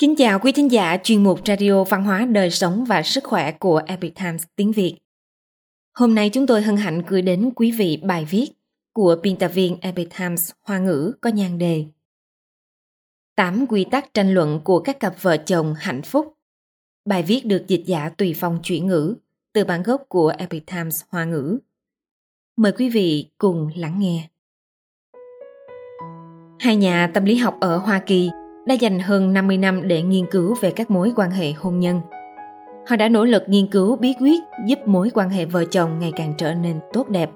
Kính chào quý thính giả, chuyên mục Radio Văn hóa Đời Sống và Sức Khỏe của Epic Times tiếng Việt. Hôm nay chúng tôi hân hạnh gửi đến quý vị bài viết của biên tập viên Epic Times Hoa ngữ có nhan đề 8 quy tắc tranh luận của các cặp vợ chồng hạnh phúc. Bài viết được dịch giả tùy phong chuyển ngữ từ bản gốc của Epic Times Hoa ngữ. Mời quý vị cùng lắng nghe. Hai nhà tâm lý học ở Hoa Kỳ đã dành hơn 50 năm để nghiên cứu về các mối quan hệ hôn nhân. Họ đã nỗ lực nghiên cứu bí quyết giúp mối quan hệ vợ chồng ngày càng trở nên tốt đẹp.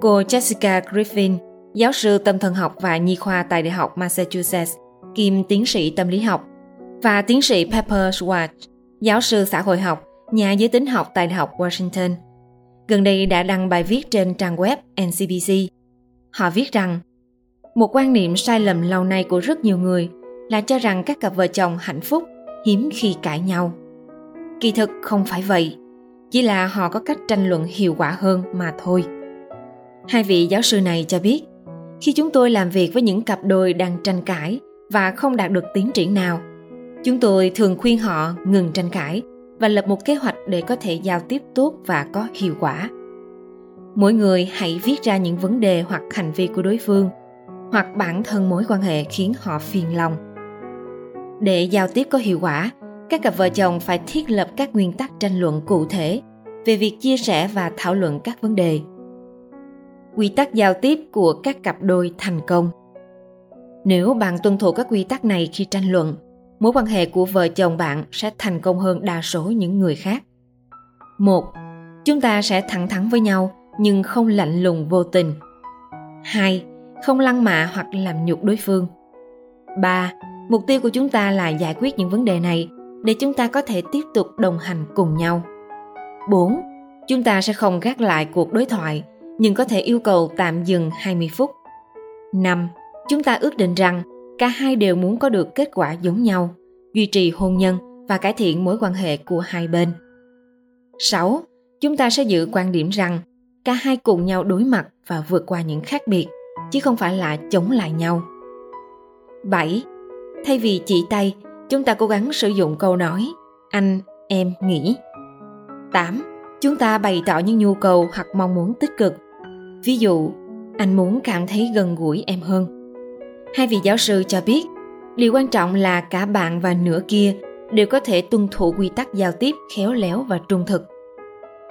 Cô Jessica Griffin, giáo sư tâm thần học và nhi khoa tại Đại học Massachusetts, kiêm tiến sĩ tâm lý học, và tiến sĩ Pepper Schwartz, giáo sư xã hội học, nhà giới tính học tại Đại học Washington. Gần đây đã đăng bài viết trên trang web NCBC. Họ viết rằng một quan niệm sai lầm lâu nay của rất nhiều người là cho rằng các cặp vợ chồng hạnh phúc hiếm khi cãi nhau. Kỳ thực không phải vậy, chỉ là họ có cách tranh luận hiệu quả hơn mà thôi. Hai vị giáo sư này cho biết, khi chúng tôi làm việc với những cặp đôi đang tranh cãi và không đạt được tiến triển nào, chúng tôi thường khuyên họ ngừng tranh cãi và lập một kế hoạch để có thể giao tiếp tốt và có hiệu quả. Mỗi người hãy viết ra những vấn đề hoặc hành vi của đối phương hoặc bản thân mối quan hệ khiến họ phiền lòng. Để giao tiếp có hiệu quả, các cặp vợ chồng phải thiết lập các nguyên tắc tranh luận cụ thể về việc chia sẻ và thảo luận các vấn đề. Quy tắc giao tiếp của các cặp đôi thành công. Nếu bạn tuân thủ các quy tắc này khi tranh luận, mối quan hệ của vợ chồng bạn sẽ thành công hơn đa số những người khác. Một, chúng ta sẽ thẳng thắn với nhau nhưng không lạnh lùng vô tình. Hai không lăng mạ hoặc làm nhục đối phương. 3. Mục tiêu của chúng ta là giải quyết những vấn đề này để chúng ta có thể tiếp tục đồng hành cùng nhau. 4. Chúng ta sẽ không gác lại cuộc đối thoại, nhưng có thể yêu cầu tạm dừng 20 phút. 5. Chúng ta ước định rằng cả hai đều muốn có được kết quả giống nhau, duy trì hôn nhân và cải thiện mối quan hệ của hai bên. 6. Chúng ta sẽ giữ quan điểm rằng cả hai cùng nhau đối mặt và vượt qua những khác biệt chứ không phải là chống lại nhau. 7. Thay vì chỉ tay, chúng ta cố gắng sử dụng câu nói anh, em nghĩ. 8. Chúng ta bày tỏ những nhu cầu hoặc mong muốn tích cực. Ví dụ, anh muốn cảm thấy gần gũi em hơn. Hai vị giáo sư cho biết, điều quan trọng là cả bạn và nửa kia đều có thể tuân thủ quy tắc giao tiếp khéo léo và trung thực.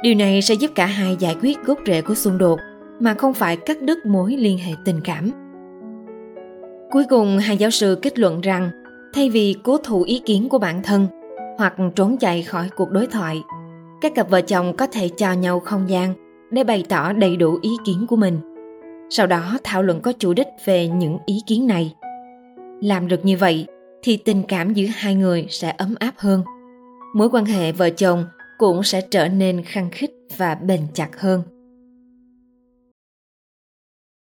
Điều này sẽ giúp cả hai giải quyết gốc rễ của xung đột mà không phải cắt đứt mối liên hệ tình cảm. Cuối cùng, hai giáo sư kết luận rằng thay vì cố thủ ý kiến của bản thân hoặc trốn chạy khỏi cuộc đối thoại, các cặp vợ chồng có thể cho nhau không gian để bày tỏ đầy đủ ý kiến của mình. Sau đó thảo luận có chủ đích về những ý kiến này. Làm được như vậy thì tình cảm giữa hai người sẽ ấm áp hơn. Mối quan hệ vợ chồng cũng sẽ trở nên khăng khít và bền chặt hơn.